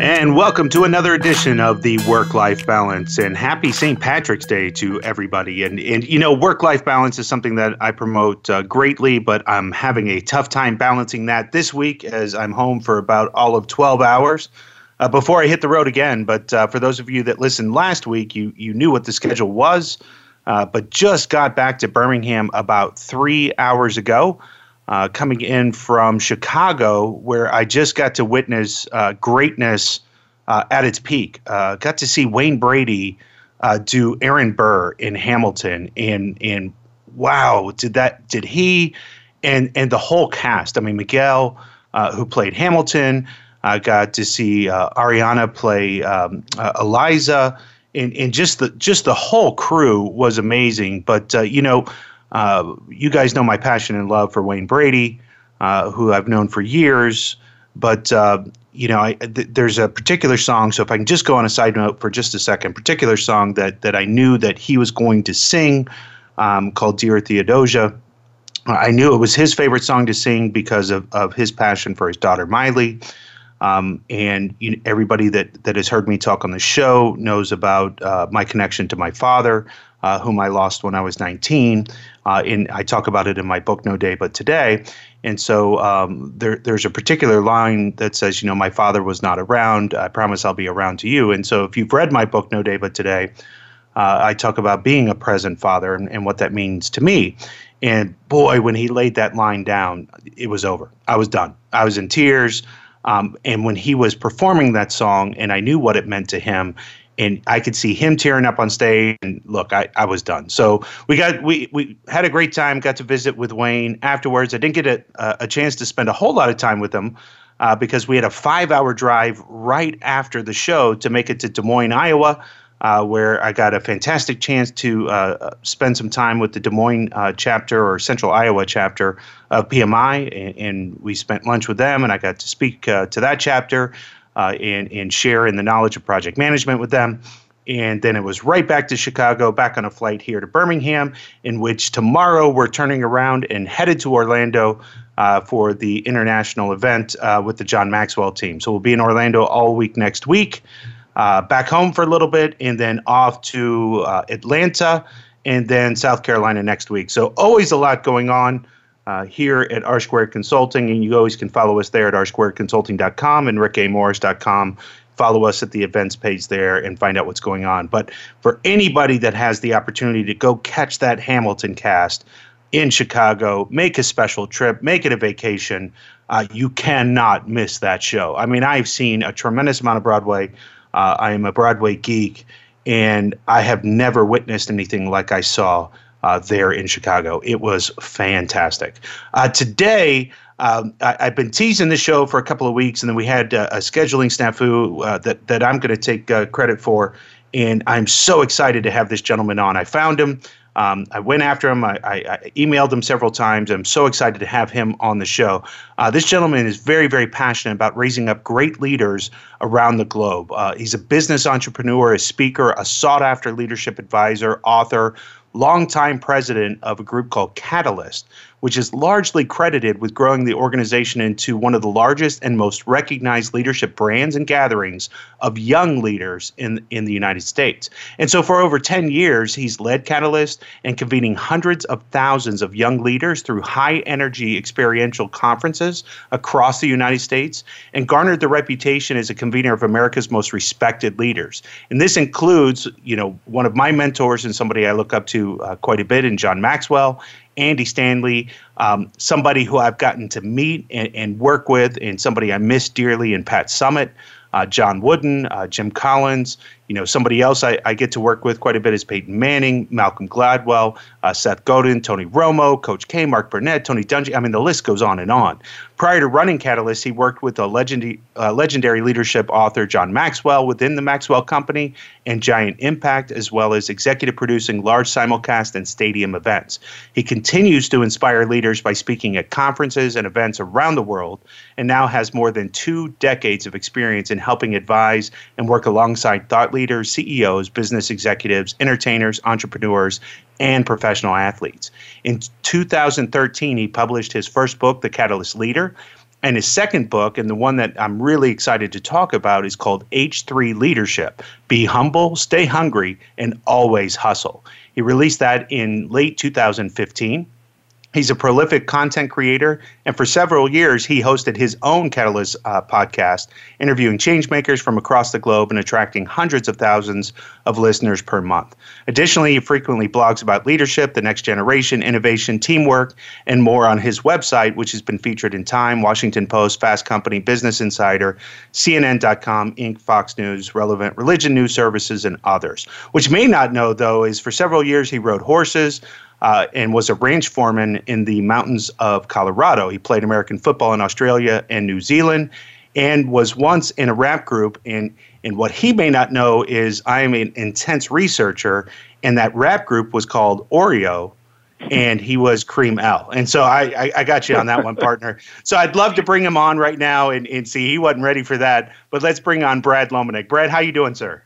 And welcome to another edition of the Work Life Balance. And happy St. Patrick's Day to everybody. And, and you know, work life balance is something that I promote uh, greatly, but I'm having a tough time balancing that this week as I'm home for about all of 12 hours. Uh, before I hit the road again, but uh, for those of you that listened last week, you you knew what the schedule was, uh, but just got back to Birmingham about three hours ago uh, coming in from Chicago, where I just got to witness uh, greatness uh, at its peak. Uh, got to see Wayne Brady uh, do Aaron Burr in Hamilton, and and wow, did that did he and and the whole cast? I mean, Miguel, uh, who played Hamilton, I got to see Ariana play um, Eliza. And, and just the just the whole crew was amazing. But you know, uh, you guys know my passion and love for Wayne Brady, uh, who I've known for years. But uh, you know, I, th- there's a particular song. So if I can just go on a side note for just a second, particular song that that I knew that he was going to sing, um, called "Dear Theodosia." I knew it was his favorite song to sing because of, of his passion for his daughter Maile. Um, and you know, everybody that, that has heard me talk on the show knows about uh, my connection to my father, uh, whom I lost when I was 19. Uh, in I talk about it in my book No Day But Today. And so um, there, there's a particular line that says, you know, my father was not around. I promise I'll be around to you. And so if you've read my book No Day But Today, uh, I talk about being a present father and, and what that means to me. And boy, when he laid that line down, it was over. I was done. I was in tears. Um, and when he was performing that song, and I knew what it meant to him, and I could see him tearing up on stage. And look, I, I was done. So we got we we had a great time. Got to visit with Wayne afterwards. I didn't get a a chance to spend a whole lot of time with him. Uh, because we had a five hour drive right after the show to make it to Des Moines, Iowa, uh, where I got a fantastic chance to uh, spend some time with the Des Moines uh, chapter or Central Iowa chapter of PMI. And, and, we spent lunch with them, and I got to speak uh, to that chapter uh, and, and share in the knowledge of project management with them. And then it was right back to Chicago, back on a flight here to Birmingham, in which tomorrow we're turning around and headed to Orlando uh, for the international event uh, with the John Maxwell team. So we'll be in Orlando all week next week, uh, back home for a little bit, and then off to uh, Atlanta and then South Carolina next week. So always a lot going on uh, here at R Squared Consulting, and you always can follow us there at rsquaredconsulting.com and rickamorris.com. Follow us at the events page there and find out what's going on. But for anybody that has the opportunity to go catch that Hamilton cast in Chicago, make a special trip, make it a vacation. Uh, you cannot miss that show. I mean, I've seen a tremendous amount of Broadway. Uh, I am a Broadway geek, and I have never witnessed anything like I saw uh, there in Chicago. It was fantastic. Uh, today, um, I, have been teasing the show for a couple of weeks, and then we had uh, a scheduling snafu uh, that that I'm going to take uh, credit for, and I'm so excited to have this gentleman on. I found him. Um, I went after him. I, I, I, emailed him several times. I'm so excited to have him on the show. Uh, this gentleman is very, very passionate about raising up great leaders around the globe. Uh, he's a business entrepreneur, a speaker, a sought after leadership advisor, author, longtime president of a group called Catalyst, which is largely credited with growing the organization into one of the largest and most recognized leadership brands and gatherings of young leaders in, in the United States. And so for over 10 years, he's led Catalyst and convening hundreds of thousands of young leaders through high energy experiential conferences across the United States and garnered the reputation as a convener of America's most respected leaders. And this includes, you know, one of my mentors and somebody I look up to uh, quite a bit in John Maxwell, Andy Stanley, um, somebody who I've gotten to meet and, and, work with, and somebody I miss dearly in Pat Summitt, uh, John Wooden, uh, Jim Collins. You know, somebody else I, I, get to work with quite a bit is Peyton Manning, Malcolm Gladwell, uh, Seth Godin, Tony Romo, Coach K, Mark Burnett, Tony Dungy. I mean, the list goes on and on. Prior to running Catalyst, he worked with a legendary, uh, legendary leadership author, John Maxwell, within the Maxwell Company and Giant Impact, as well as executive producing large simulcast and stadium events. He continues to inspire leaders by speaking at conferences and events around the world, and now has more than two decades of experience in helping advise and work alongside thought leaders, CEOs, business executives, entertainers, entrepreneurs, and professional athletes. In 2013, he published his first book, The Catalyst Leader. And his second book, and the one that I'm really excited to talk about, is called H3 Leadership Be Humble, Stay Hungry, and Always Hustle. He released that in late 2015. He's a prolific content creator, and for several years, he hosted his own Catalyst uh, podcast, interviewing changemakers from across the globe and attracting hundreds of thousands of listeners per month. Additionally, he frequently blogs about leadership, the next generation, innovation, teamwork, and more on his website, which has been featured in Time, Washington Post, Fast Company, Business Insider, CNN.com, Inc., Fox News, Relevant Religion News Services, and others. What you may not know, though, is for several years he rode horses uh, and was a ranch foreman in the mountains of Colorado. He played American football in Australia and New Zealand and was once in a rap group. And, and what he may not know is I am an intense researcher, and that rap group was called Oreo. And he was Cream L. And so I, I, I got you on that one, partner. So I'd love to bring him on right now and, and see. He wasn't ready for that. But let's bring on Brad Lomenick. Brad, how you doing, sir?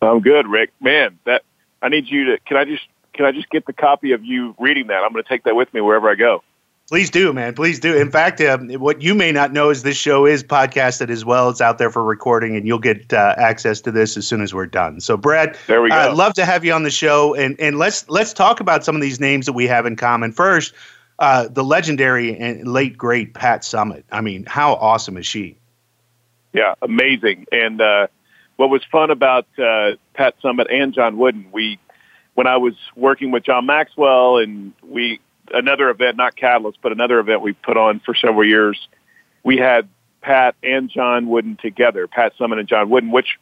I'm good, Rick. Man, that I need you to. Can I just can I just get the copy of you reading that? I'm going to take that with me wherever I go. Please do, man. Please do. In fact, uh, what you may not know is this show is podcasted as well. It's out there for recording, and you'll get uh, access to this as soon as we're done. So, Brad, there we go. I'd uh, love to have you on the show, and and let's let's talk about some of these names that we have in common. First, uh, the legendary and late great Pat Summitt. I mean, how awesome is she? Yeah, amazing. And uh, what was fun about uh, Pat Summitt and John Wooden, we when I was working with John Maxwell and we another event, not Catalyst, but another event we put on for several years, we had Pat and John Wooden together, Pat Summitt and John Wooden, which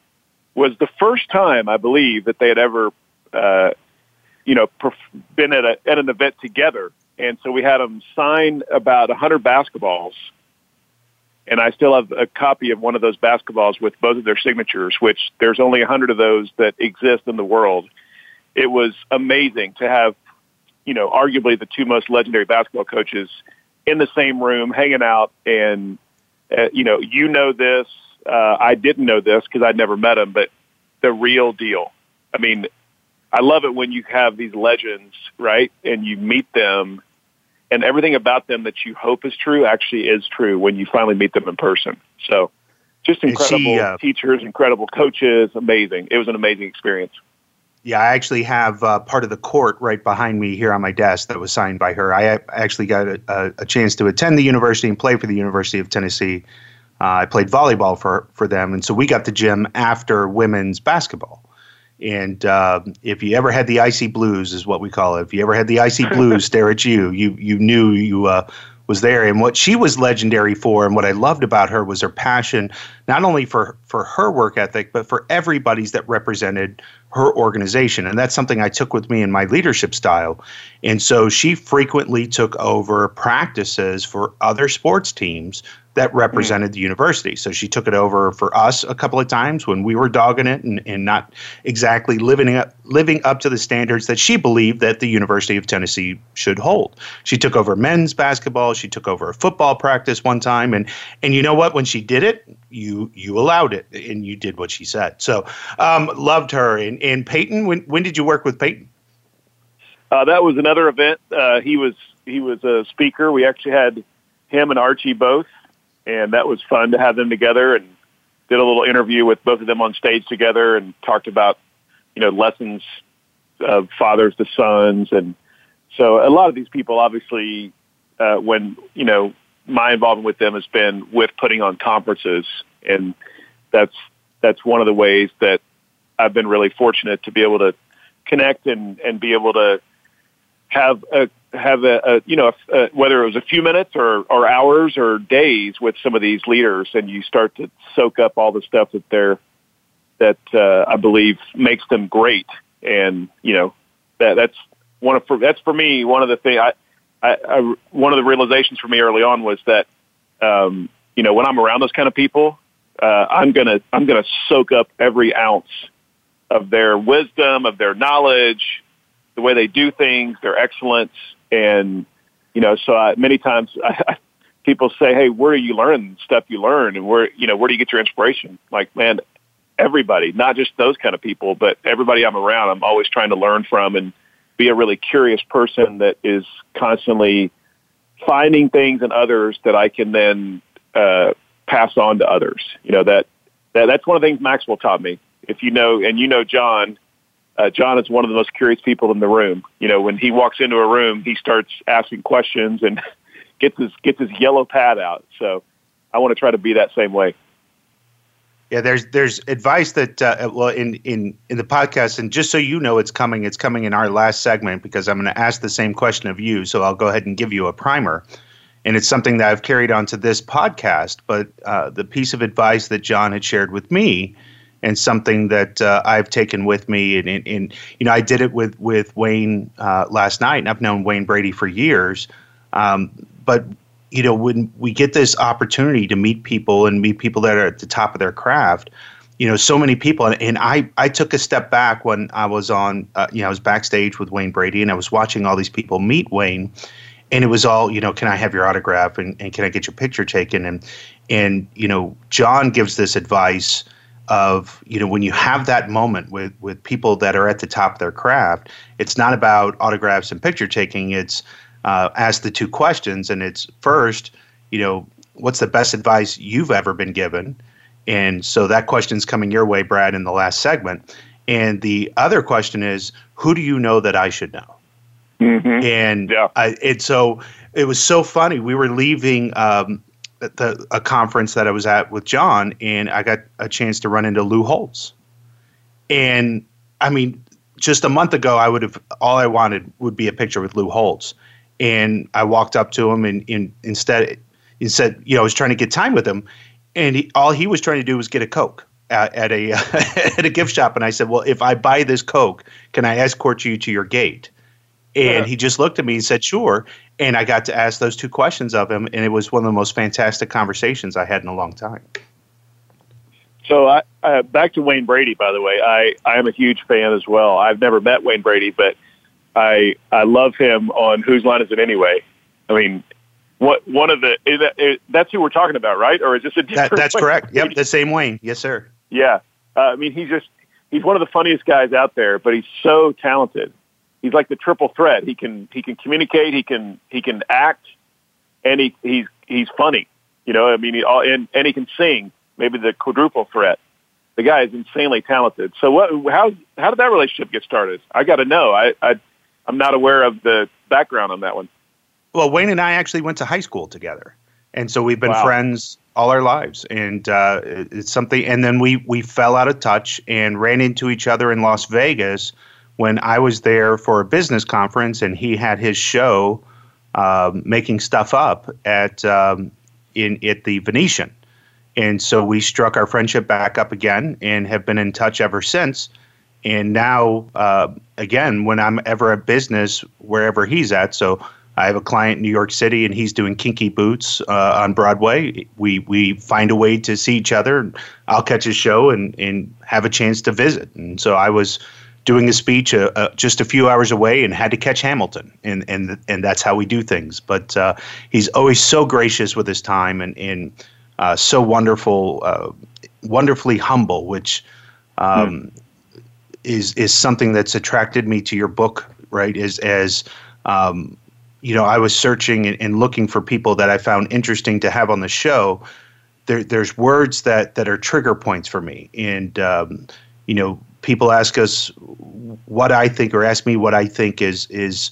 was the first time I believe that they had ever, uh, you know, perf- been at a at an event together. And so we had them sign about a hundred basketballs, and I still have a copy of one of those basketballs with both of their signatures. Which there's only a hundred of those that exist in the world it was amazing to have, you know, arguably the two most legendary basketball coaches in the same room, hanging out, and uh, you know, you know this. Uh, I didn't know this because I'd never met him, but the real deal. I mean, I love it when you have these legends, right? And you meet them, and everything about them that you hope is true actually is true when you finally meet them in person. So, just incredible she, uh, teachers, incredible coaches, amazing. It was an amazing experience. Yeah, I actually have uh, part of the court right behind me here on my desk that was signed by her. I actually got a, a chance to attend the university and play for the University of Tennessee. Uh, I played volleyball for for them, and so we got the gym after women's basketball. And uh, if you ever had the icy blues, is what we call it. If you ever had the icy blues stare at you, you you knew you uh, was there. And what she was legendary for, and what I loved about her, was her passion, not only for for her work ethic, but for everybody's that represented her organization. And that's something I took with me in my leadership style. And so she frequently took over practices for other sports teams that represented the university. So she took it over for us a couple of times when we were dogging it and, and not exactly living up living up to the standards that she believed that the University of Tennessee should hold. She took over men's basketball, she took over a football practice one time and and you know what when she did it, you you allowed it and you did what she said. So um, loved her and, and Peyton when when did you work with Peyton? Uh, that was another event. Uh, he was he was a speaker. We actually had him and Archie both, and that was fun to have them together. And did a little interview with both of them on stage together, and talked about you know lessons of fathers to sons, and so a lot of these people, obviously, uh, when you know my involvement with them has been with putting on conferences, and that's that's one of the ways that I've been really fortunate to be able to connect and and be able to have a have a, a you know a, a, whether it was a few minutes or or hours or days with some of these leaders, and you start to soak up all the stuff that they're that uh, I believe makes them great, and you know that that's one of for, that's for me one of the things I, I, I one of the realizations for me early on was that um, you know when I'm around those kind of people, uh, I'm gonna I'm gonna soak up every ounce of their wisdom, of their knowledge, the way they do things, their excellence, and you know. So I, many times I, people say, "Hey, where do you learn stuff you learn, and where you know where do you get your inspiration?" Like, man, everybody, not just those kind of people, but everybody I'm around, I'm always trying to learn from and be a really curious person that is constantly finding things in others that I can then uh, pass on to others. You know that, that that's one of the things Maxwell taught me. If you know, and you know John, uh, John is one of the most curious people in the room. You know, when he walks into a room, he starts asking questions and gets his gets his yellow pad out. So I want to try to be that same way. Yeah, there's there's advice that uh, well in in in the podcast, and just so you know, it's coming. It's coming in our last segment because I'm going to ask the same question of you. So I'll go ahead and give you a primer, and it's something that I've carried on to this podcast. But uh, the piece of advice that John had shared with me, and something that uh, I've taken with me, and, and, and, you know, I did it with with Wayne uh, last night, and I've known Wayne Brady for years. Um, but you know, when we get this opportunity to meet people and meet people that are at the top of their craft, you know, so many people, and, and I, I took a step back when I was on, uh, you know, I was backstage with Wayne Brady, and I was watching all these people meet Wayne, and it was all, you know, can I have your autograph and, and can I get your picture taken? And and you know, John gives this advice of you know when you have that moment with with people that are at the top of their craft, it's not about autographs and picture taking. It's uh, ask the two questions, and it's first, you know, what's the best advice you've ever been given? And so that question's coming your way, Brad, in the last segment. And the other question is, who do you know that I should know? Mm-hmm. And yeah. I, so it was so funny. We were leaving um, the a conference that I was at with John, and I got a chance to run into Lou Holtz. And I mean, just a month ago, I would have all I wanted would be a picture with Lou Holtz and I walked up to him and, and instead he said, you know, I was trying to get time with him, and he, all he was trying to do was get a coke at, at a at a gift shop, and I said, well, if I buy this coke, can I escort you to your gate? And yeah. he just looked at me and said, sure. And I got to ask those two questions of him, and it was one of the most fantastic conversations I had in a long time. So, I, uh, back to Wayne Brady, by the way, I, I am a huge fan as well. I've never met Wayne Brady, but I I love him on Whose Line Is It Anyway? I mean, what one of the is that, is, that's who we're talking about, right? Or is this a different? That, that's Wayne? correct. Yep, the same Wayne. Yes, sir. Yeah, uh, I mean, he's just he's one of the funniest guys out there, but he's so talented. He's like the triple threat. He can he can communicate, he can he can act, and he he's he's funny. You know, I mean, he, and and he can sing. Maybe the quadruple threat. The guy is insanely talented. So what? How how did that relationship get started? I got to know. I I I'm not aware of the background on that one. Well, Wayne and I actually went to high school together, and so we've been wow. friends all our lives, and uh, it's something. And then we we fell out of touch and ran into each other in Las Vegas when I was there for a business conference, and he had his show um, making stuff up at um, in at the Venetian, and so we struck our friendship back up again and have been in touch ever since. And now, uh, again, when I'm ever at business, wherever he's at, so I have a client in New York City, and he's doing Kinky Boots uh, on Broadway. We we find a way to see each other. I'll catch his show and and have a chance to visit. And so I was doing a speech uh, uh, just a few hours away and had to catch Hamilton, and and and that's how we do things. But uh, he's always so gracious with his time and and uh, so wonderful, uh, wonderfully humble, which. Um, hmm is is something that's attracted me to your book, right? Is as um, you know, I was searching and, and, looking for people that I found interesting to have on the show. There, there's words that that are trigger points for me, and um, you know, people ask us what I think or ask me what I think is is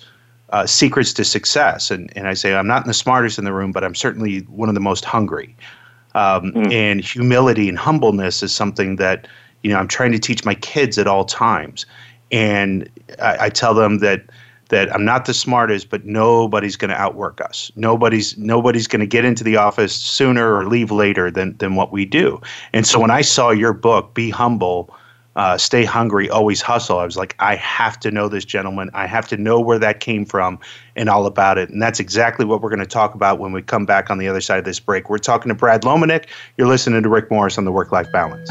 uh, secrets to success, and and I say I'm not the smartest in the room, but I'm certainly one of the most hungry. Um, mm. And humility and humbleness is something that you know I'm trying to teach my kids at all times, and I, I tell them that that I'm not the smartest, but nobody's going to outwork us. Nobody's nobody's going to get into the office sooner or leave later than than what we do. And so when I saw your book, Be Humble, uh, Stay Hungry, Always Hustle, I was like, I have to know this gentleman. I have to know where that came from and all about it. And that's exactly what we're going to talk about when we come back on the other side of this break. We're talking to Brad Lomenick. You're listening to Rick Morris on the Work Life Balance.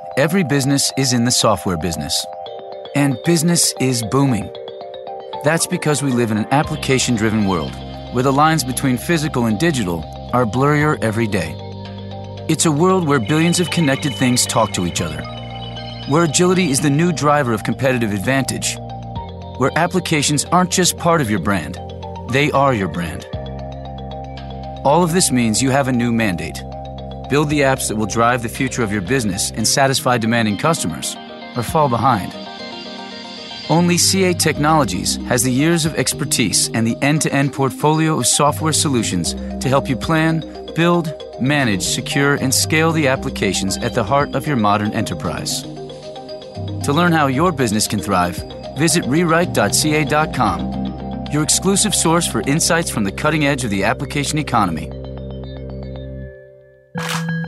every business is in the software business. And business is booming. That's because we live in an application driven world where the lines between physical and digital are blurrier every day. It's a world where billions of connected things talk to each other, where agility is the new driver of competitive advantage, where applications aren't just part of your brand, they are your brand. All of this means you have a new mandate Build the apps that will drive the future of your business and satisfy demanding customers, or fall behind. Only CA Technologies has the years of expertise and the end to end portfolio of software solutions to help you plan, build, manage, secure, and scale the applications at the heart of your modern enterprise. To learn how your business can thrive, visit rewrite.ca.com, your exclusive source for insights from the cutting edge of the application economy.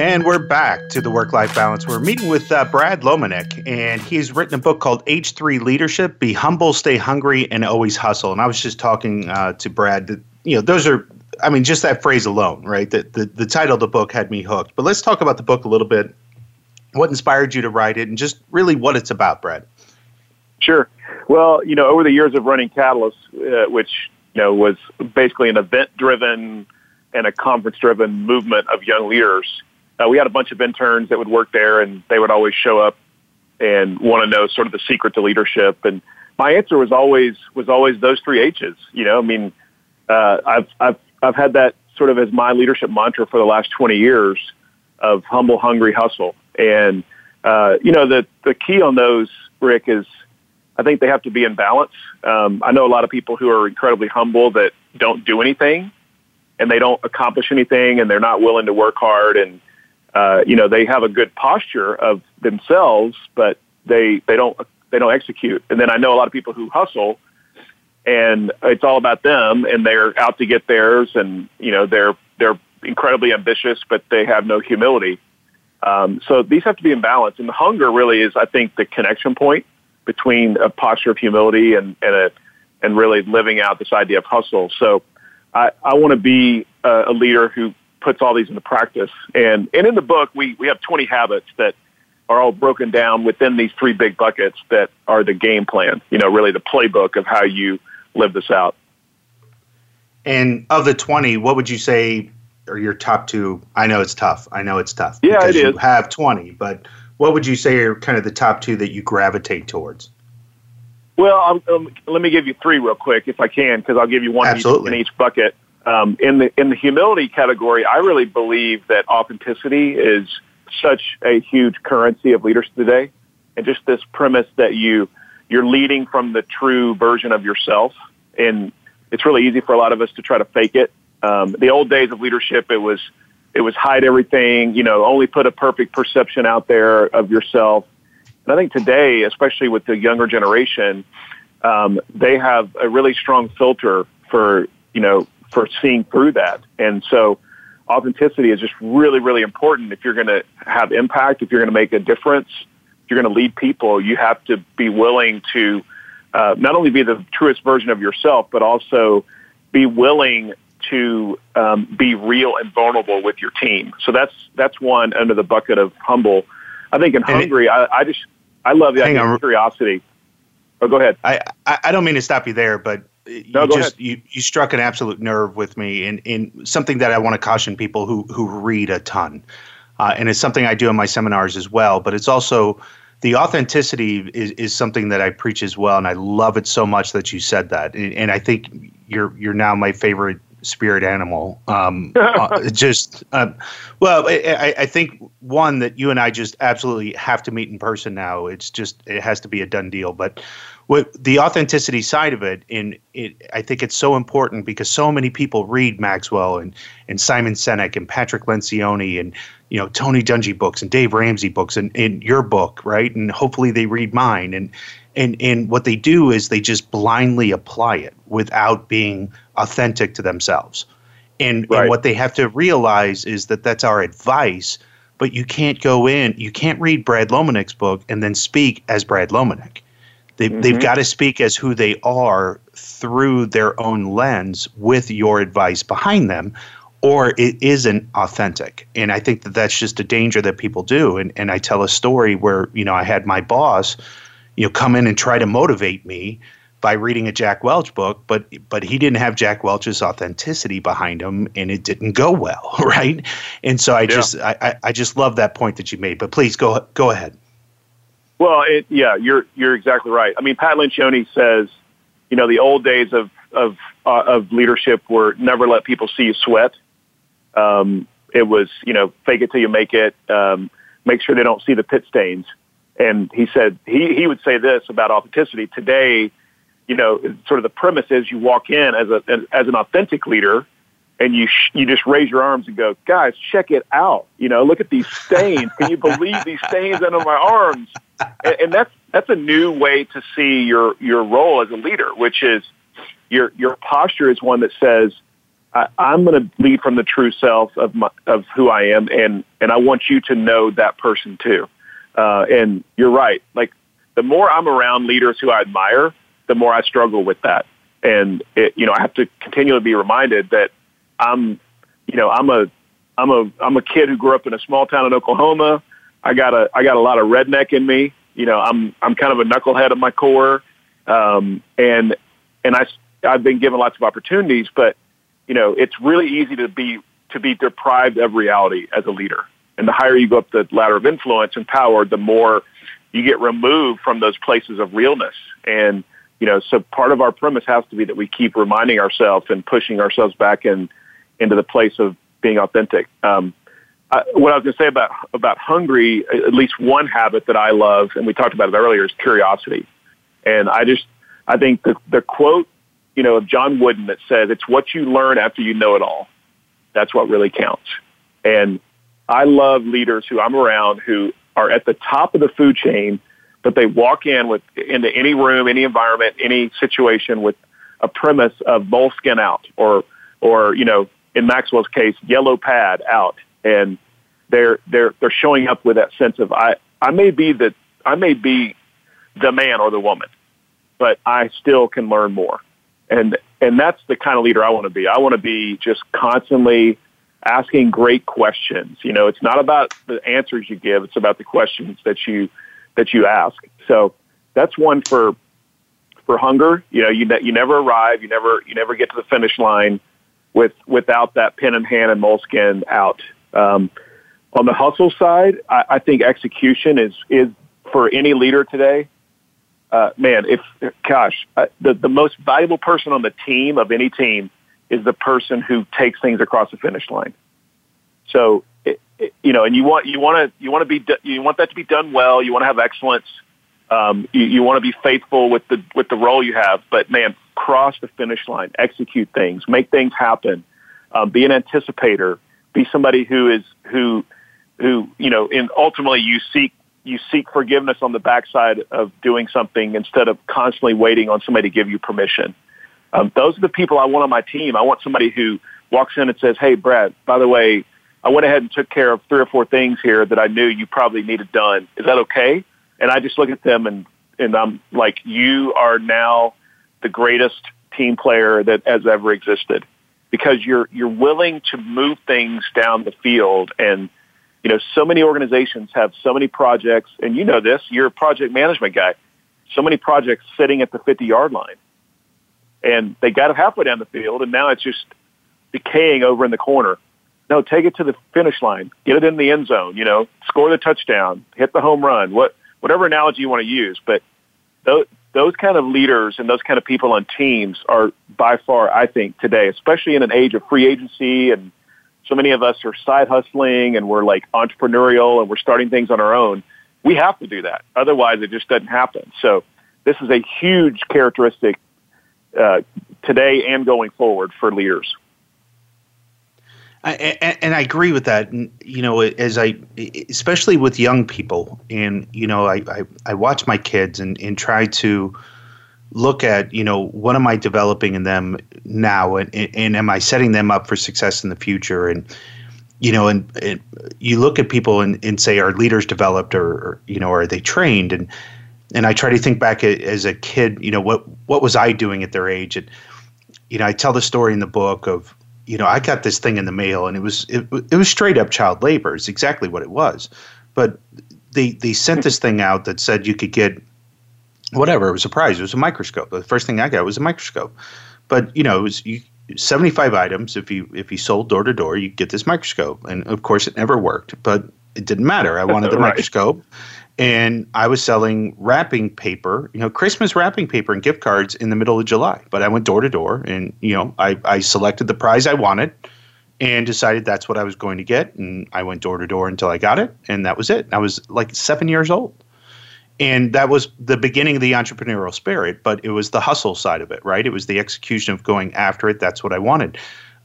And we're back to the work life balance. We're meeting with uh, Brad Lomenick, and he's written a book called H3 Leadership Be Humble, Stay Hungry, and Always Hustle. And I was just talking uh, to Brad that, you know, those are, I mean, just that phrase alone, right? That the, the title of the book had me hooked. But let's talk about the book a little bit. What inspired you to write it, and just really what it's about, Brad? Sure. Well, you know, over the years of running Catalyst, uh, which, you know, was basically an event driven and a conference driven movement of young leaders uh, we had a bunch of interns that would work there, and they would always show up and want to know sort of the secret to leadership. And my answer was always was always those three H's. You know, I mean, uh, I've I've I've had that sort of as my leadership mantra for the last twenty years of humble, hungry, hustle. And uh, you know, the the key on those, Rick, is I think they have to be in balance. Um, I know a lot of people who are incredibly humble that don't do anything, and they don't accomplish anything, and they're not willing to work hard and uh, you know, they have a good posture of themselves, but they they don't they don't execute. And then I know a lot of people who hustle and it's all about them, and they're out to get theirs, and you know they're they're incredibly ambitious, but they have no humility. Um, so these have to be in balance, and the hunger really is, I think, the connection point between a posture of humility and and a and really living out this idea of hustle. So I, I want to be a, a leader who puts all these into practice. And and in the book, we we have 20 habits that are all broken down within these three big buckets that are the game plan. You know, really the playbook of how you live this out. And of the 20, what would you say are your top two? I know it's tough. I know it's tough. Yeah, because it you have 20, but what would you say are kind of the top two that you gravitate towards? Well, um, um, let me give you three real quick, if I can, because I'll give you one Absolutely. in each bucket. Um, in the in the humility category, I really believe that authenticity is such a huge currency of leaders today, and just this premise that you you're leading from the true version of yourself, and it's really easy for a lot of us to try to fake it. Um, the old days of leadership, it was it was hide everything, you know, only put a perfect perception out there of yourself. And I think today, especially with the younger generation, um, they have a really strong filter for you know for seeing through that. And so, authenticity is just really really important if you're going to have impact, if you're going to make a difference, if you're going to lead people. You have to be willing to uh, not only be the truest version of yourself, but also be willing to um, be real and vulnerable with your team. So that's that's one under the bucket of humble. I think in hungry, I, I just I love the idea on. of curiosity. Oh, go ahead. I, I, don't mean to stop you there, but No, go just ahead. you, you struck an absolute nerve with me and in something that I want to caution people who who read a ton. Uh, and it's something I do in my seminars as well, but it's also the authenticity is, is something that I preach as well, and I love it so much that you said that. And, and I think you're you're now my favorite spirit animal. Um, uh, just uh, well, I- I think one that you and I just absolutely have to meet in person now. It's just it has to be a done deal. But what the authenticity side of it, and it, I think it's so important because so many people read Maxwell and and Simon Sinek and Patrick Lencioni and you know Tony Dungy books and Dave Ramsey books and, and your book, right? And hopefully they read mine and and and what they do is they just blindly apply it without being authentic to themselves. And, Right. and what they have to realize is that that's our advice, but you can't go in, you can't read Brad Lomenick's book and then speak as Brad Lomenick. They, They've mm-hmm. got to speak as who they are through their own lens with your advice behind them, or it isn't authentic. And I think that that's just a danger that people do. And, and I tell a story where, you know, I had my boss, you know, come in and try to motivate me by reading a Jack Welch book, but but he didn't have Jack Welch's authenticity behind him, and it didn't go well, right? And so I just I, I- I just love that point that you made. But please go go ahead. Well, it, yeah, you're you're exactly right. I mean, Pat Lencioni says, you know, the old days of of uh, of leadership were never let people see you sweat. Um, it was, you know, fake it till you make it. Um, make sure they don't see the pit stains. And he said he he would say this about authenticity today. You know, sort of the premise is you walk in as a as an authentic leader, and you sh- you just raise your arms and go, guys, check it out. You know, look at these stains. Can you believe these stains under my arms? And, and that's that's a new way to see your your role as a leader, which is your your posture is one that says, I, I'm going to lead from the true self of my, of who I am, and and I want you to know that person too. Uh, and you're right. Like the more I'm around leaders who I admire, the more I struggle with that. And it, you know, I have to continually be reminded that I'm, you know, I'm a, I'm a, I'm a kid who grew up in a small town in Oklahoma. I got a, I got a lot of redneck in me. You know, I'm, I'm kind of a knucklehead at my core. Um, and, and I, I've been given lots of opportunities, but you know, it's really easy to be, to be deprived of reality as a leader. And the higher you go up the ladder of influence and power, the more you get removed from those places of realness. And, you know, so part of our premise has to be that we keep reminding ourselves and pushing ourselves back in, into the place of being authentic. Um, I, what I was going to say about, about hungry, at least one habit that I love, and we talked about it earlier, is curiosity. And I just, I think the, the quote, you know, of John Wooden that says, it's what you learn after you know it all. That's what really counts. And I love leaders who I'm around who are at the top of the food chain, but they walk in with into any room, any environment, any situation with a premise of moleskin out or, or, you know, in Maxwell's case, yellow pad out. And they're, they're, they're showing up with that sense of, I, I may be the, I may be the man or the woman, but I still can learn more. And, and that's the kind of leader I want to be. I want to be just constantly asking great questions. You know, it's not about the answers you give; it's about the questions that you that you ask. So that's one for for hunger. You know, you ne- you never arrive, you never you never get to the finish line with without that pen in hand and moleskin out. Um, on the hustle side, I, I think execution is is for any leader today. Uh, man, if gosh, uh, the the most valuable person on the team of any team is the person who takes things across the finish line. So, it, it, you know, and you want you want to you want to be you want that to be done well. You want to have excellence. Um, you, you want to be faithful with the with the role you have. But man, cross the finish line, execute things, make things happen. Um, be an anticipator. Be somebody who is who who you know. And ultimately, you seek you seek forgiveness on the backside of doing something instead of constantly waiting on somebody to give you permission. Um, those are the people I want on my team. I want somebody who walks in and says, "Hey, Brad, by the way, I went ahead and took care of three or four things here that I knew you probably needed done. Is that okay?" And I just look at them and and I'm like, "You are now the greatest team player that has ever existed." Because you're you're willing to move things down the field and you know, so many organizations have so many projects, and you know this, you're a project management guy, so many projects sitting at the 50 yard line and they got it halfway down the field, and now it's just decaying over in the corner. No, take it to the finish line, get it in the end zone. You know, score the touchdown, hit the home run. What whatever analogy you want to use, but those those kind of leaders and those kind of people on teams are by far, I think, today, especially in an age of free agency and so many of us are side hustling and we're like entrepreneurial and we're starting things on our own. We have to do that. Otherwise, it just doesn't happen. So this is a huge characteristic uh, today and going forward for leaders. I, and, I agree with that. You know, as I, especially with young people, and you know, I, I, I watch my kids and, and try to look at, you know, what am I developing in them now, and, and am I setting them up for success in the future? And you know, and, and you look at people and, and say, are leaders developed, or, or you know, are they trained? And and I try to think back as a kid, you know, what what was I doing at their age? And you know, I tell the story in the book of, you know, I got this thing in the mail, and it was it, it was straight up child labor. It's exactly what it was, but they they sent this thing out that said you could get whatever. It was a prize. It was a microscope. The first thing I got was a microscope, but you know, it was you, 75 items. If you if you sold door to door, you get this microscope, and of course, it never worked, but it didn't matter. I wanted the right. microscope and I was selling wrapping paper, you know, Christmas wrapping paper and gift cards in the middle of July. But I went door to door and, you know, I, I selected the prize I wanted and decided that's what I was going to get. And I went door to door until I got it. And that was it. I was like seven years old. And that was the beginning of the entrepreneurial spirit, but it was the hustle side of it, right? It was the execution of going after it. That's what I wanted.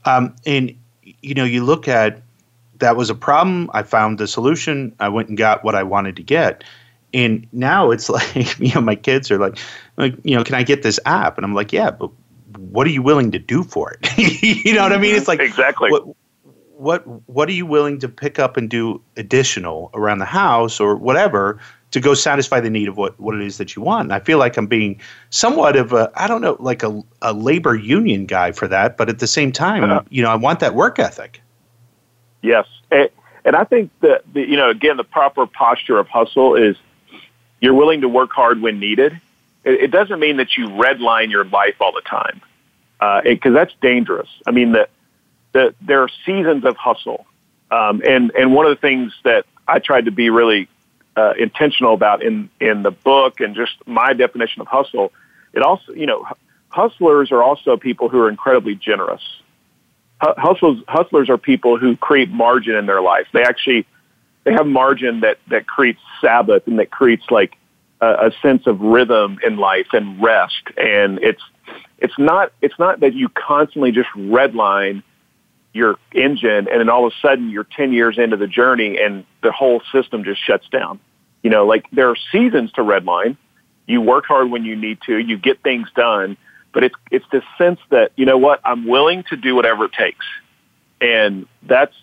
Um, and, you know, you look at that was a problem. I found the solution. I went and got what I wanted to get. And now it's like, you know, my kids are like, like, you know, can I get this app? And I'm like, yeah, but what are you willing to do for it? you know what I mean? It's like exactly what what what are you willing to pick up and do additional around the house or whatever to go satisfy the need of what, what it is that you want. And I feel like I'm being somewhat of a I don't know like a, a labor union guy for that, but at the same time, uh-huh. you know, I want that work ethic. Yes, and, and I think that the, you know again the proper posture of hustle is you're willing to work hard when needed. It, it doesn't mean that you redline your life all the time because uh, that's dangerous. I mean that the, there are seasons of hustle, um, and and one of the things that I tried to be really uh, intentional about in in the book and just my definition of hustle. It also you know hustlers are also people who are incredibly generous hustlers hustlers are people who create margin in their life. They actually they have margin that that creates Sabbath and that creates like a, a sense of rhythm in life and rest. And it's it's not it's not that you constantly just redline your engine and then all of a sudden you're 10 years into the journey and the whole system just shuts down. You know, like there are seasons to redline. You work hard when you need to, you get things done, but it's it's this sense that you know what I'm willing to do whatever it takes, and that's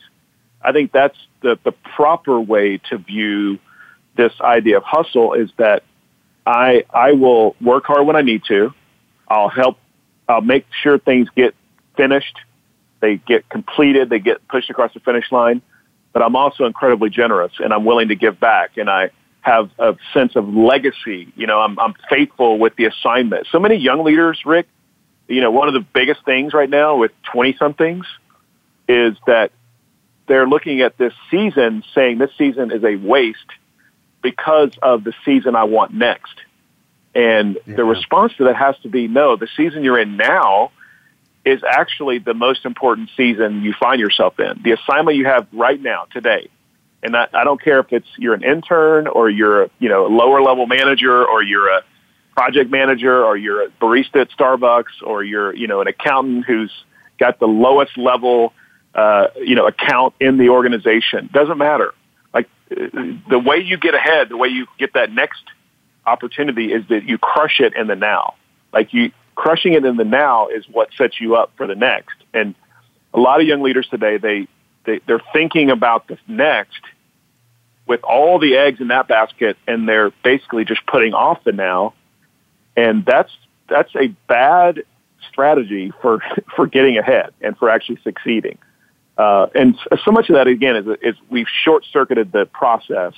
I think that's the the proper way to view this idea of hustle is that I I will work hard when I need to. I'll help. I'll make sure things get finished. They get completed. They get pushed across the finish line. But I'm also incredibly generous, and I'm willing to give back. And I have a sense of legacy. You know, I'm, I'm faithful with the assignment. So many young leaders, Rick, you know, one of the biggest things right now with 20 somethings is that they're looking at this season saying this season is a waste because of the season I want next. And yeah. the response to that has to be no, the season you're in now is actually the most important season you find yourself in. The assignment you have right now, today, and I, I don't care if it's you're an intern or you're a, you know a lower level manager or you're a project manager or you're a barista at Starbucks or you're you know an accountant who's got the lowest level uh, you know account in the organization. Doesn't matter. Like the way you get ahead, the way you get that next opportunity is that you crush it in the now. Like you crushing it in the now is what sets you up for the next. And a lot of young leaders today, they, they they're thinking about the next with all the eggs in that basket and they're basically just putting off the now. And that's, that's a bad strategy for, for getting ahead and for actually succeeding. Uh, and so much of that again is, is we've short circuited the process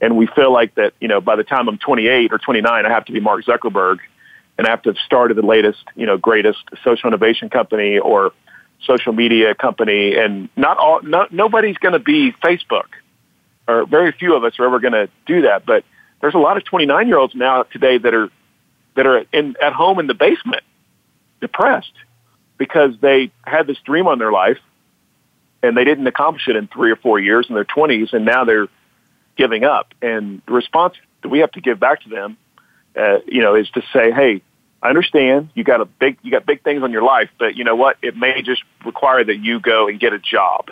and we feel like that, you know, by the time I'm 28 or 29, I have to be Mark Zuckerberg and I have to have started the latest, you know, greatest social innovation company or social media company. And not all, not, nobody's going to be Facebook or very few of us are ever going to do that. But there's a lot of 29 year olds now today that are that are in, at home in the basement, depressed because they had this dream on their life and they didn't accomplish it in three or four years in their 20s, and now they're giving up. And the response that we have to give back to them, uh, you know, is to say, hey, I understand you got a big you got big things on your life, but you know what? It may just require that you go and get a job.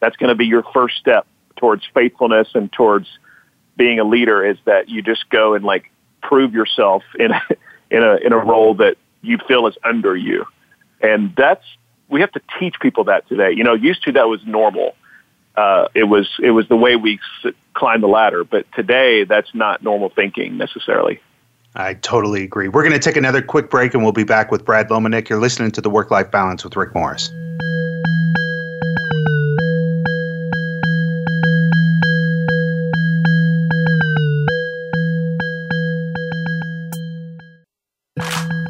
That's going to be your first step towards faithfulness and towards being a leader is that you just go and like prove yourself in a, in a in a role that you feel is under you. And that's we have to teach people that today. You know, used to that was normal. Uh, it was it was the way we climbed the ladder, but today that's not normal thinking necessarily. I totally agree. We're going to take another quick break, and we'll be back with Brad Lomenick. You're listening to the Work Life Balance with Rick Morris.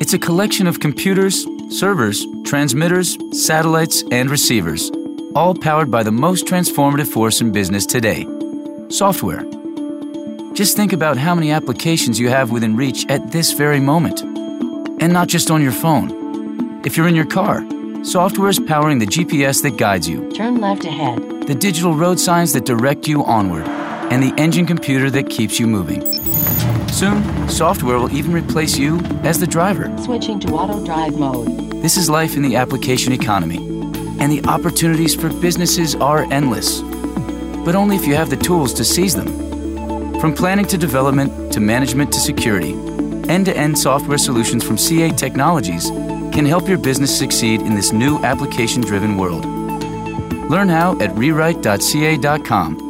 It's a collection of computers, servers, transmitters, satellites, and receivers, all powered by the most transformative force in business today software. Just think about how many applications you have within reach at this very moment. And not just on your phone. If you're in your car, software is powering the GPS that guides you, Turn left ahead. the digital road signs that direct you onward, and the engine computer that keeps you moving. Soon, software will even replace you as the driver. Switching to auto drive mode. This is life in the application economy, and the opportunities for businesses are endless. But only if you have the tools to seize them. From planning to development to management to security, end to end software solutions from CA Technologies can help your business succeed in this new application driven world. Learn how at rewrite.ca.com.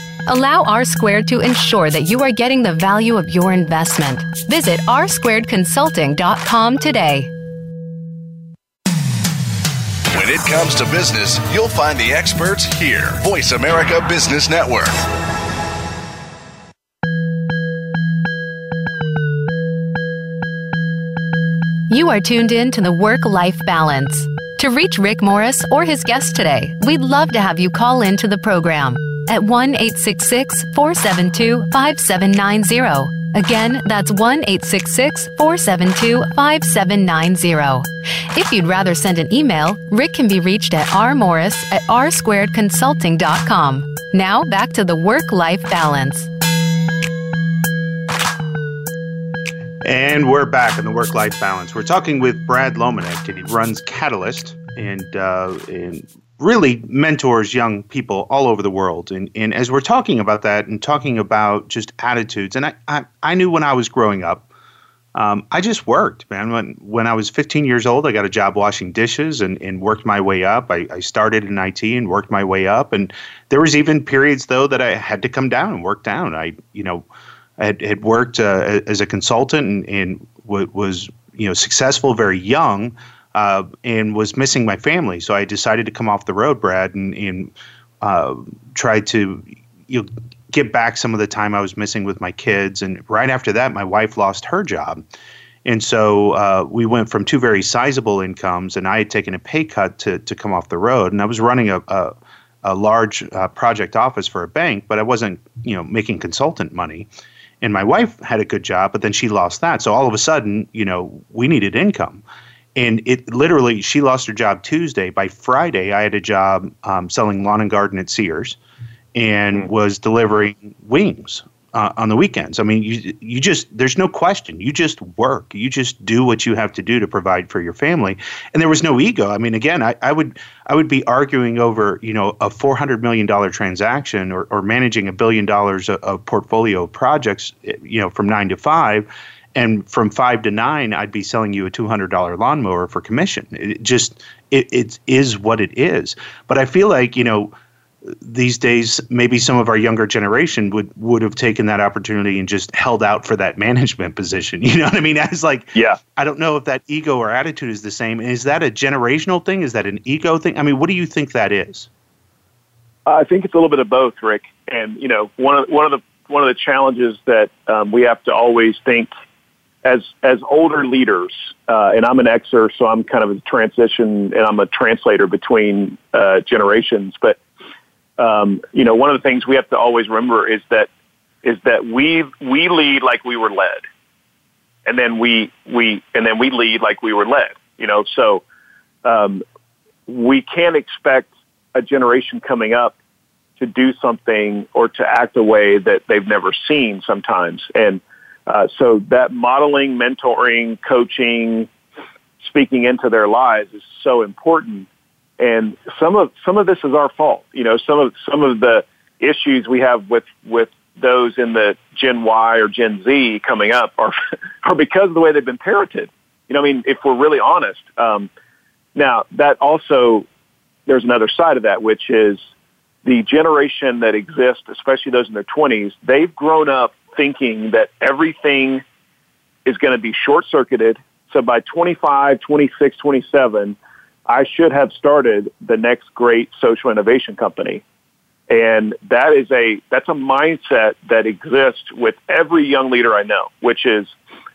Allow R Squared to ensure that you are getting the value of your investment. Visit rsquaredconsulting.com today. When it comes to business, you'll find the experts here. Voice America Business Network. You are tuned in to the Work Life Balance. To reach Rick Morris or his guest today, we'd love to have you call in to the program at 1 866 472 5790. Again, that's 1 866 472 5790. If you'd rather send an email, Rick can be reached at rmorris at rsquaredconsulting.com. Now back to the work life balance. And we're back in the work life balance. We're talking with Brad Lomenick, and he runs Catalyst and, uh, and really mentors young people all over the world. And, and as we're talking about that and talking about just attitudes, and I, I, I knew when I was growing up, um, I just worked, man. When when I was 15 years old, I got a job washing dishes and, and worked my way up. I, I started in IT and worked my way up. And there was even periods though that I had to come down and work down. I you know had, had worked uh, as a consultant and, and w- was you know successful very young uh, and was missing my family. So I decided to come off the road, Brad, and, and uh, try to you know, get back some of the time I was missing with my kids. And right after that, my wife lost her job. And so uh, we went from two very sizable incomes, and I had taken a pay cut to, to come off the road. And I was running a, a, a large uh, project office for a bank, but I wasn't, you know, making consultant money. And my wife had a good job, but then she lost that. So all of a sudden, you know, we needed income and it literally she lost her job Tuesday. By Friday, I had a job um, selling lawn and garden at Sears, and hmm. was delivering wings uh, on the weekends. I mean, you you just there's no question. You just work. You just do what you have to do to provide for your family. And there was no ego. I mean, again, I, I would I would be arguing over you know a four hundred million dollar transaction or, or managing a billion dollars of, of portfolio projects, you know, from nine to five and from five to nine i'd be selling you a $200 lawnmower for commission. It just it, it is what it is. But i feel like you know these days maybe some of our younger generation would would have taken that opportunity and just held out for that management position. You know what i mean? I was like yeah. I don't know if that ego or attitude is the same. Is that a generational thing? Is that an ego thing? I mean what do you think that is? I think it's a little bit of both rick. And you know one of one of the one of the challenges that um, we have to always think as as older leaders, uh, and I'm an Xer, so I'm kind of a transition, and I'm a translator between uh, generations. But um, you know, one of the things we have to always remember is that is that we we lead like we were led, and then we we and then we lead like we were led. You know, so um, we can't expect a generation coming up to do something or to act a way that they've never seen sometimes, and uh, so that modeling, mentoring, coaching, speaking into their lives is so important. And some of some of this is our fault. You know, some of some of the issues we have with with those in the Gen Y or Gen Z coming up are are because of the way they've been parented. You know, I mean, if we're really honest. Um, now that also there's another side of that, which is the generation that exists, especially those in their 20s. They've grown up thinking that everything is going to be short circuited. So by 25, 26, 27, I should have started the next great social innovation company. And that is a, that's a mindset that exists with every young leader I know, which is,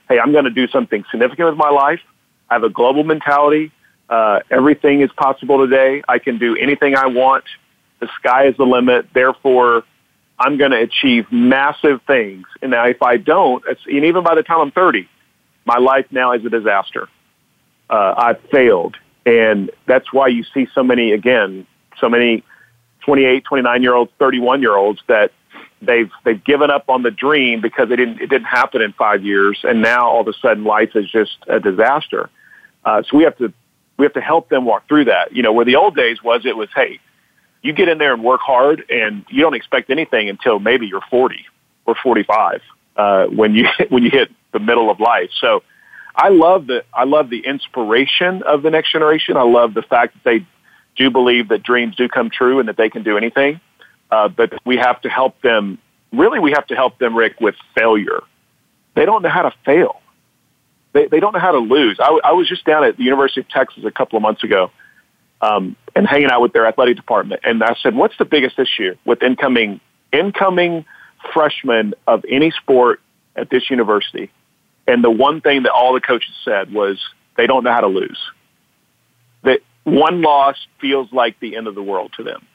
hey, I'm going to do something significant with my life. I have a global mentality. Uh, everything is possible today. I can do anything I want. The sky is the limit. Therefore, I'm going to achieve massive things. And now if I don't, and even by the time I'm 30, my life now is a disaster. Uh, I've failed. And that's why you see so many, again, so many 28, 29 year olds, 31 year olds that they've, they've given up on the dream because it didn't, it didn't happen in five years. And now all of a sudden life is just a disaster. Uh, so we have to, we have to help them walk through that. You know, where the old days was, it was, hey, you get in there and work hard, and you don't expect anything until maybe you're 40 or 45 uh, when you when you hit the middle of life. So, I love the I love the inspiration of the next generation. I love the fact that they do believe that dreams do come true and that they can do anything. uh, but we have to help them. Really, we have to help them, Rick, with failure. They don't know how to fail. They, they don't know how to lose. I, I was just down at the University of Texas a couple of months ago um, and hanging out with their athletic department, and I said, "What's the biggest issue with incoming incoming freshmen of any sport at this university?" And the one thing that all the coaches said was they don't know how to lose. That one loss feels like the end of the world to them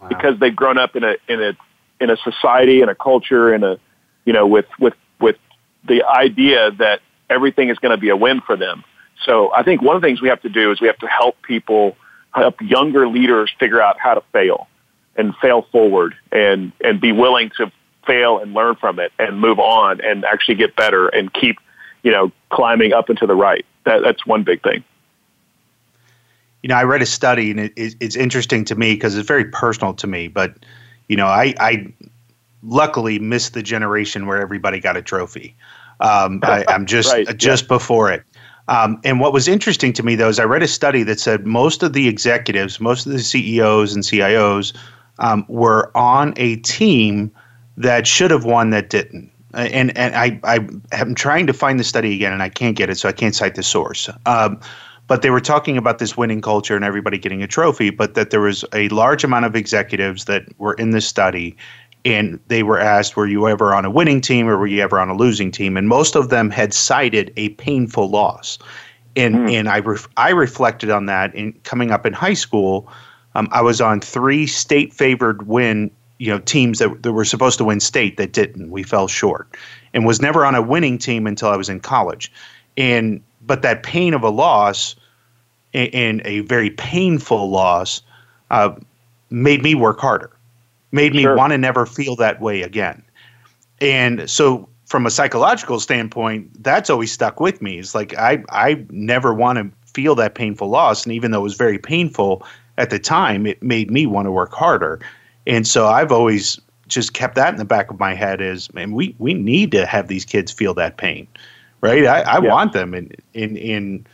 wow. because they've grown up in a in a in a society and a culture and a you know with with with the idea that everything is going to be a win for them. So I think one of the things we have to do is we have to help people, help younger leaders figure out how to fail and fail forward and, and be willing to fail and learn from it and move on and actually get better and keep, you know, climbing up and to the right. That, that's one big thing. You know, I read a study and it, it's interesting to me because it's very personal to me, but, you know, I, I luckily missed the generation where everybody got a trophy. Um, I, am just right, just yeah. before it. Um, and what was interesting to me, though, is I read a study that said most of the executives, most of the CEOs and CIOs, um, were on a team that should have won that didn't. And and I I am trying to find the study again, and I can't get it, so I can't cite the source. Um, but they were talking about this winning culture and everybody getting a trophy, but that there was a large amount of executives that were in this study and they were asked, Were you ever on a winning team or were you ever on a losing team? And most of them had cited a painful loss. And, mm. and I, ref- I reflected on that in coming up in high school. Um, I was on three state favored win you know teams that, that were supposed to win state that didn't. We fell short, and was never on a winning team until I was in college. And but that pain of a loss and, a very painful loss uh, made me work harder made me sure. want to never feel that way again. And so from a psychological standpoint, that's always stuck with me. It's like I I never want to feel that painful loss. And even though it was very painful at the time, it made me want to work harder. And so I've always just kept that in the back of my head is man, we, we need to have these kids feel that pain. Right. I, I yeah. want them and in in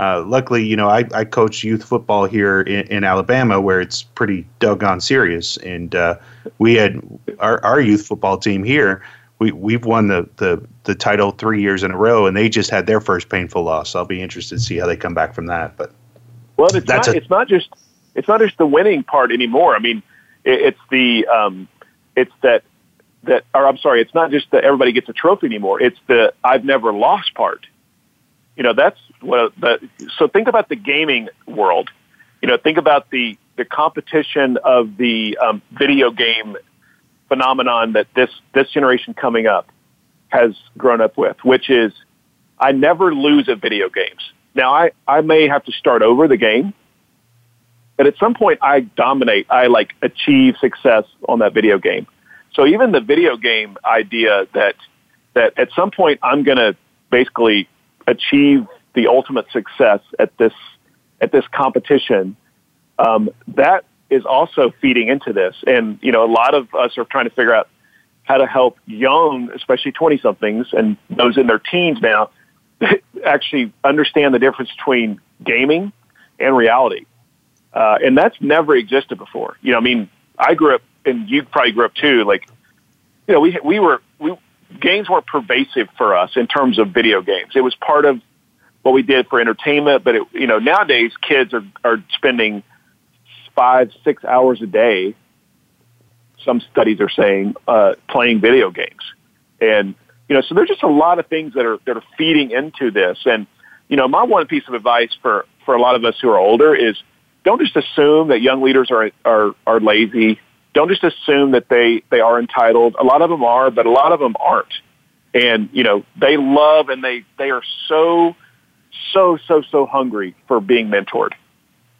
uh, luckily, you know, I, I coach youth football here in, in, Alabama where it's pretty doggone serious. And uh, we had our, our youth football team here. We, we've won the, the, the title three years in a row, and they just had their first painful loss. I'll be interested to see how they come back from that. But well, it's not, a, it's not just it's not just the winning part anymore. I mean, it, it's the um, it's that that or I'm sorry, it's not just that everybody gets a trophy anymore. It's the I've never lost part you know that's what the, so think about the gaming world. You know think about the the competition of the um, video game phenomenon that this this generation coming up has grown up with which is i never lose at video games. Now i i may have to start over the game but at some point i dominate i like achieve success on that video game. So even the video game idea that that at some point i'm going to basically achieve the ultimate success at this at this competition, um, that is also feeding into this. And you know, a lot of us are trying to figure out how to help young, especially twenty somethings and those in their teens now, actually understand the difference between gaming and reality. Uh, and that's never existed before. You know, I mean, I grew up, and you probably grew up too. Like, you know, we we were we games weren't pervasive for us in terms of video games. It was part of what we did for entertainment, but it, you know, nowadays kids are, are spending five, six hours a day. Some studies are saying, uh, playing video games. And, you know, so there's just a lot of things that are, that are feeding into this. And, you know, my one piece of advice for, for a lot of us who are older is don't just assume that young leaders are, are, are lazy don't just assume that they, they are entitled. A lot of them are, but a lot of them aren't. And, you know, they love and they, they are so, so, so, so hungry for being mentored.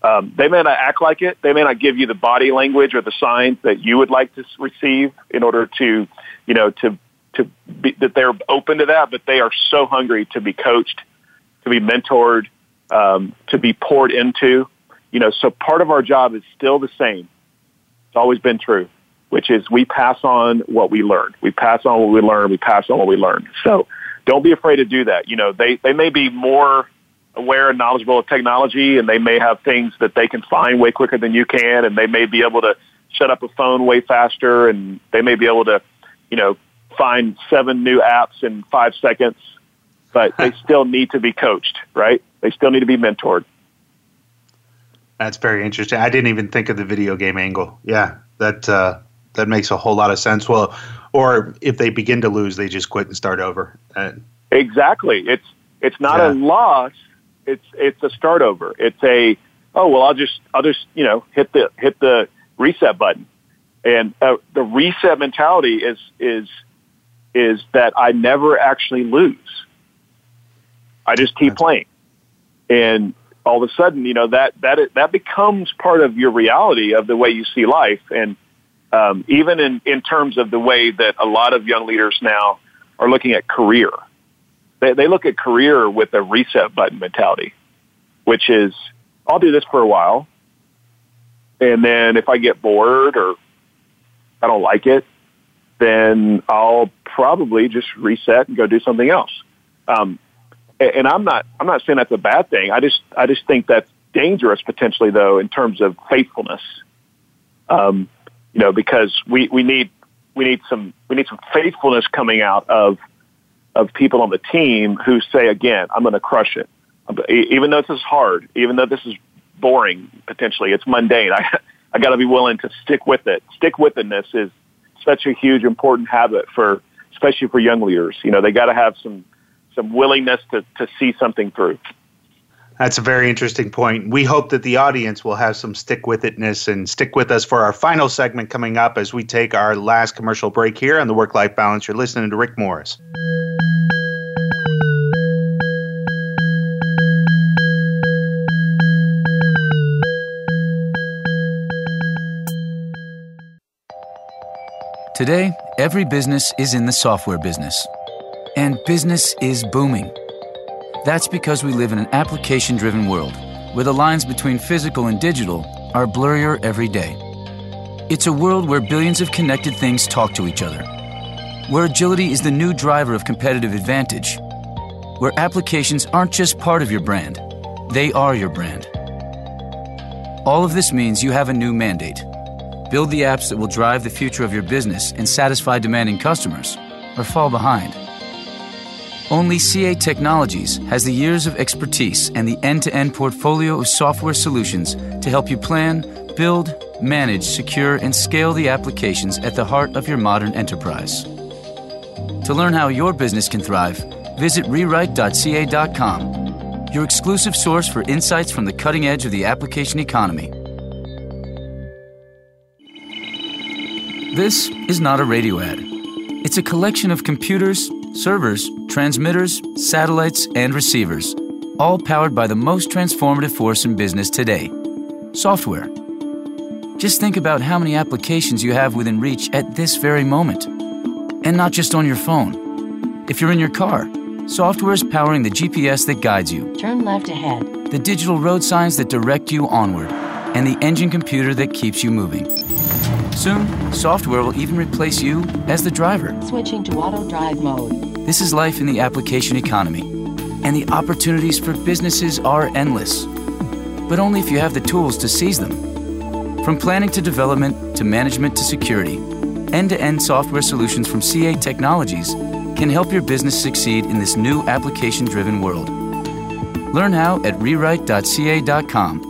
Um, they may not act like it. They may not give you the body language or the signs that you would like to receive in order to, you know, to, to be, that they're open to that, but they are so hungry to be coached, to be mentored, um, to be poured into. You know, so part of our job is still the same. It's always been true, which is we pass on what we learn. We pass on what we learn. We pass on what we learn. So don't be afraid to do that. You know, they, they may be more aware and knowledgeable of technology and they may have things that they can find way quicker than you can and they may be able to set up a phone way faster, and they may be able to, you know, find seven new apps in five seconds. But they still need to be coached, right? They still need to be mentored. That's very interesting. I didn't even think of the video game angle. Yeah, that uh, that makes a whole lot of sense. Well, or if they begin to lose, they just quit and start over. Uh, exactly. It's it's not yeah. a loss. It's it's a start over. It's a oh well, I'll just I'll just you know hit the hit the reset button, and uh, the reset mentality is is is that I never actually lose. I just keep playing, and all of a sudden, you know that that that becomes part of your reality of the way you see life, and um, even in in terms of the way that a lot of young leaders now are looking at career. They, they look at career with a reset button mentality, which is I'll do this for a while, and then if I get bored or I don't like it, then I'll probably just reset and go do something else. Um, and I'm not I'm not saying that's a bad thing. I just I just think that's dangerous potentially though in terms of faithfulness. Um, you know, because we, we need we need some we need some faithfulness coming out of of people on the team who say again, I'm going to crush it, um, even though this is hard, even though this is boring potentially, it's mundane. I I got to be willing to stick with it. Stick with is such a huge important habit for especially for young leaders. You know, they got to have some some willingness to, to see something through. That's a very interesting point. We hope that the audience will have some stick with itness and stick with us for our final segment coming up as we take our last commercial break here on the Work Life Balance. You're listening to Rick Morris. Today, every business is in the software business and business is booming. That's because we live in an application driven world where the lines between physical and digital are blurrier every day. It's a world where billions of connected things talk to each other, where agility is the new driver of competitive advantage, where applications aren't just part of your brand, they are your brand. All of this means you have a new mandate. Build the apps that will drive the future of your business and satisfy demanding customers, or fall behind. Only CA Technologies has the years of expertise and the end to end portfolio of software solutions to help you plan, build, manage, secure, and scale the applications at the heart of your modern enterprise. To learn how your business can thrive, visit rewrite.ca.com, your exclusive source for insights from the cutting edge of the application economy. This is not a radio ad. It's a collection of computers, servers, transmitters, satellites, and receivers, all powered by the most transformative force in business today software. Just think about how many applications you have within reach at this very moment. And not just on your phone. If you're in your car, software is powering the GPS that guides you, turn left ahead, the digital road signs that direct you onward, and the engine computer that keeps you moving. Soon, software will even replace you as the driver. Switching to auto drive mode. This is life in the application economy, and the opportunities for businesses are endless. But only if you have the tools to seize them. From planning to development to management to security, end to end software solutions from CA Technologies can help your business succeed in this new application driven world. Learn how at rewrite.ca.com.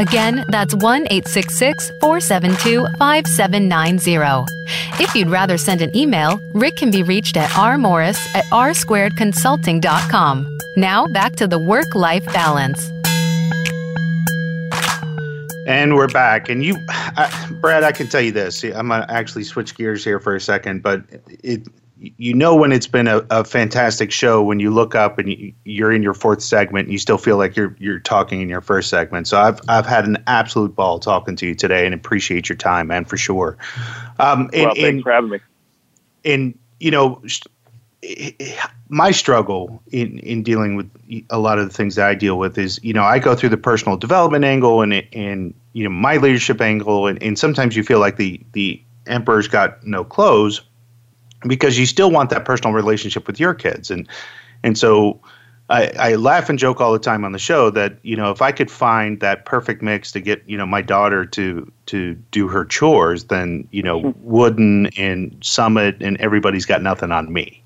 Again, that's 1 866 472 5790. If you'd rather send an email, Rick can be reached at rmorris at rsquaredconsulting.com. Now back to the work life balance. And we're back. And you, I, Brad, I can tell you this. I'm going to actually switch gears here for a second, but it, you know when it's been a, a fantastic show when you look up and you, are in your fourth segment and you still feel like you're you're talking in your first segment. So I've I've had an absolute ball talking to you today and appreciate your time, man, for sure. Um, and, well, thanks and, for having me. And you know, my struggle in, in dealing with a lot of the things that I deal with is, you know, I go through the personal development angle and, and you know, my leadership angle. And, and sometimes you feel like the, the emperor's got no clothes because you still want that personal relationship with your kids. And, and so I, I laugh and joke all the time on the show that you know if I could find that perfect mix to get you know my daughter to to do her chores, then you know Wooden and Summitt and everybody's got nothing on me.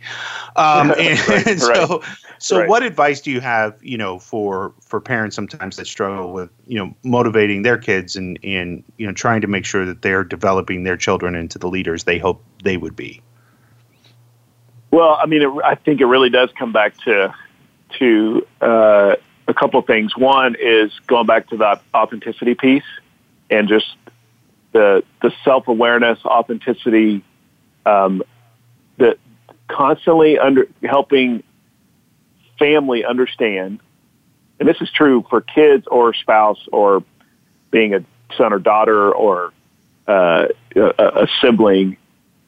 Um, and, right, and so right. so right. what advice do you have you know for for parents sometimes that struggle with you know motivating their kids and and you know trying to make sure that they're developing their children into the leaders they hope they would be. Well, I mean, it, I think it really does come back to to uh, a couple of things. One is going back to that authenticity piece and just the the self awareness, authenticity, um, that constantly under helping family understand, and this is true for kids or spouse or being a son or daughter or uh, a, a sibling,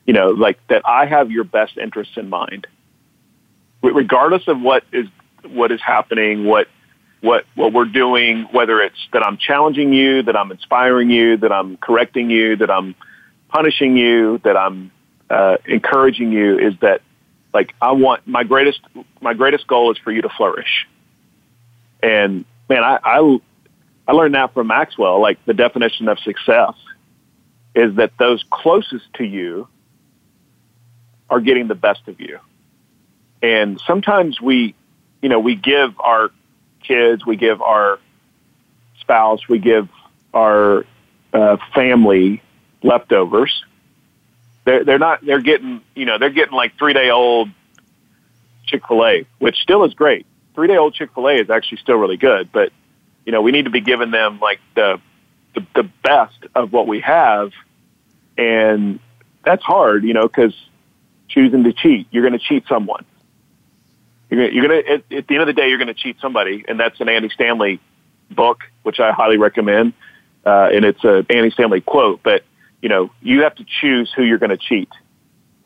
you know, like that I have your best interests in mind regardless of what is what is happening, what what what we're doing, whether it's that I'm challenging you, that I'm inspiring you, that I'm correcting you, that I'm punishing you, that I'm uh, encouraging you, is that like I want my greatest my greatest goal is for you to flourish. And man, I I, I learned that from Maxwell. Like the definition of success is that those closest to you are getting the best of you. And sometimes we you know, we give our kids, we give our spouse, we give our uh, family leftovers. They're they're not they're getting you know they're getting like three day old Chick fil A, which still is great. Three day old Chick fil A is actually still really good, but you know we need to be giving them like the the, the best of what we have, and that's hard, you know, because choosing to cheat, you're going to cheat someone. You're you're gonna at, at the end of the day, you're gonna cheat somebody, and that's an Andy Stanley book, which I highly recommend. Uh, and it's a Andy Stanley quote, but you know, you have to choose who you're going to cheat,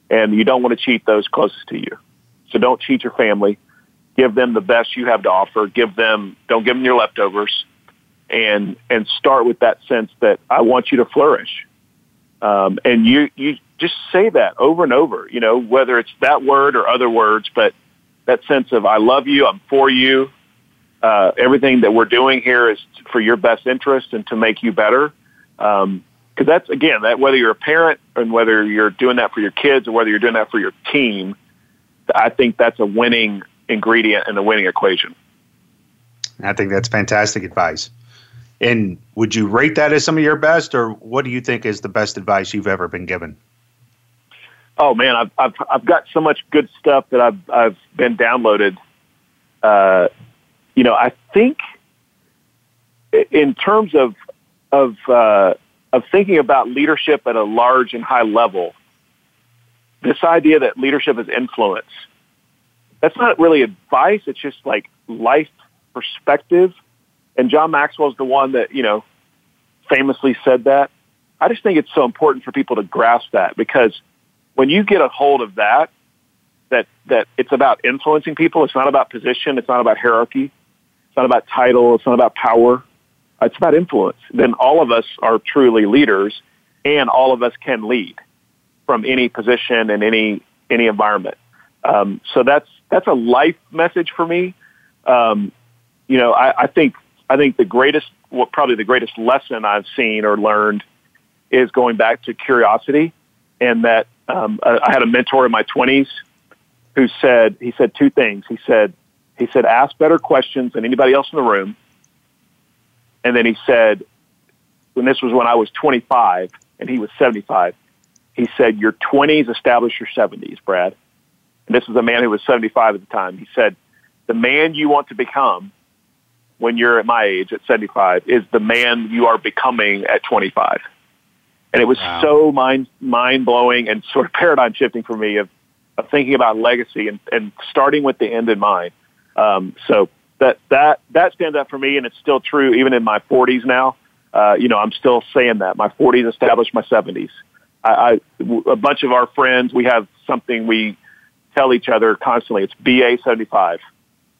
and you don't want to cheat those closest to you. So don't cheat your family. Give them the best you have to offer. Give them, don't give them your leftovers, and and start with that sense that I want you to flourish. Um, and you you just say that over and over. You know, whether it's that word or other words, but that sense of I love you, I'm for you. Uh, everything that we're doing here is for your best interest and to make you better. Because um, that's again that whether you're a parent and whether you're doing that for your kids or whether you're doing that for your team, I think that's a winning ingredient in a winning equation. I think that's fantastic advice. And would you rate that as some of your best, or what do you think is the best advice you've ever been given? oh man, I've I've I've got so much good stuff that I've I've been downloaded. Uh, you know, I think in terms of of uh, of thinking about leadership at a large and high level, this idea that leadership is influence. That's not really advice. It's just like life perspective. And John Maxwell's the one that you know famously said that. I just think it's so important for people to grasp that because when you get a hold of that, that that it's about influencing people. It's not about position. It's not about hierarchy. It's not about title. It's not about power. It's about influence. Then all of us are truly leaders, and all of us can lead from any position and any any environment. Um, so that's that's a life message for me. Um, you know, I, I think I think the greatest, well, probably the greatest lesson I've seen or learned is going back to curiosity, and that um, I had a mentor in my 20s who said he said two things. He said he said ask better questions than anybody else in the room, and then he said, when this was when I was 25 and he was 75, he said your 20s establish your 70s, Brad. And this was a man who was 75 at the time. He said the man you want to become when you're at my age at 75 is the man you are becoming at 25. And it was wow. so mind mind blowing and sort of paradigm shifting for me of, of thinking about legacy and, and starting with the end in mind. Um, so that that that stands out for me, and it's still true even in my 40s now. Uh, you know, I'm still saying that my 40s established my 70s. I, I, a bunch of our friends, we have something we tell each other constantly, it's BA 75,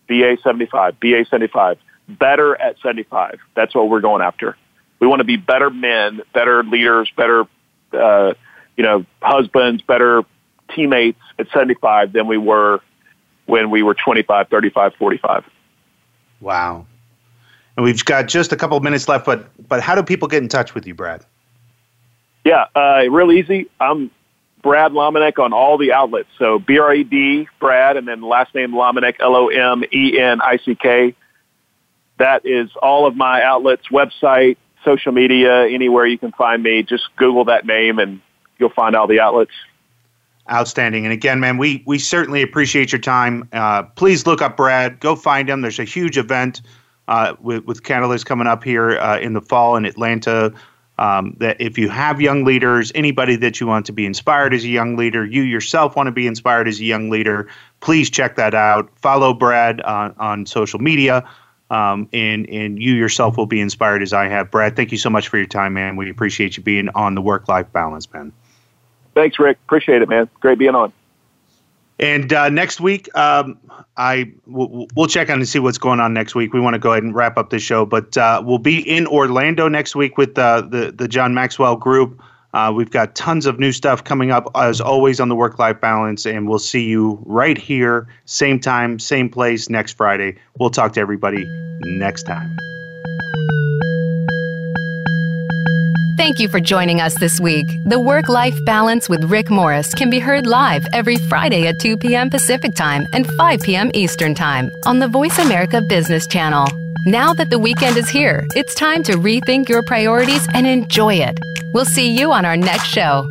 BA 75, BA 75, better at 75. That's what we're going after. We want to be better men, better leaders, better, uh, you know, husbands, better teammates at 75 than we were when we were 25, 35, 45. Wow. And we've got just a couple of minutes left, but but how do people get in touch with you, Brad? Yeah, uh, real easy. I'm Brad Lomenick on all the outlets. So B R A D Brad, and then last name Lomenick L O M E N I C K. That is all of my outlets, website, social media, anywhere you can find me. Just Google that name, and you'll find all the outlets. Outstanding. And again, man, we we certainly appreciate your time. Uh, please look up Brad. Go find him. There's a huge event uh, with, with Catalyst coming up here uh, in the fall in Atlanta. Um, that if you have young leaders, anybody that you want to be inspired as a young leader, you yourself want to be inspired as a young leader, please check that out. Follow Brad on, on social media, um, and and you yourself will be inspired as I have. Brad, thank you so much for your time, man. We appreciate you being on the work life balance, man. Thanks, Rick. Appreciate it, man. Great being on. And uh, next week, um, I we'll, we'll, check on and see what's going on next week. We want to go ahead and wrap up the show, but uh, we'll be in Orlando next week with uh, the the John Maxwell Group. Uh, we've got tons of new stuff coming up as always on the work life balance, and we'll see you right here, same time, same place next Friday. We'll talk to everybody next time. Thank you for joining us this week. The Work Life Balance with Rick Morris can be heard live every Friday at 2 p.m. Pacific Time and 5 p.m. Eastern Time on the Voice America Business Channel. Now that the weekend is here, it's time to rethink your priorities and enjoy it. We'll see you on our next show.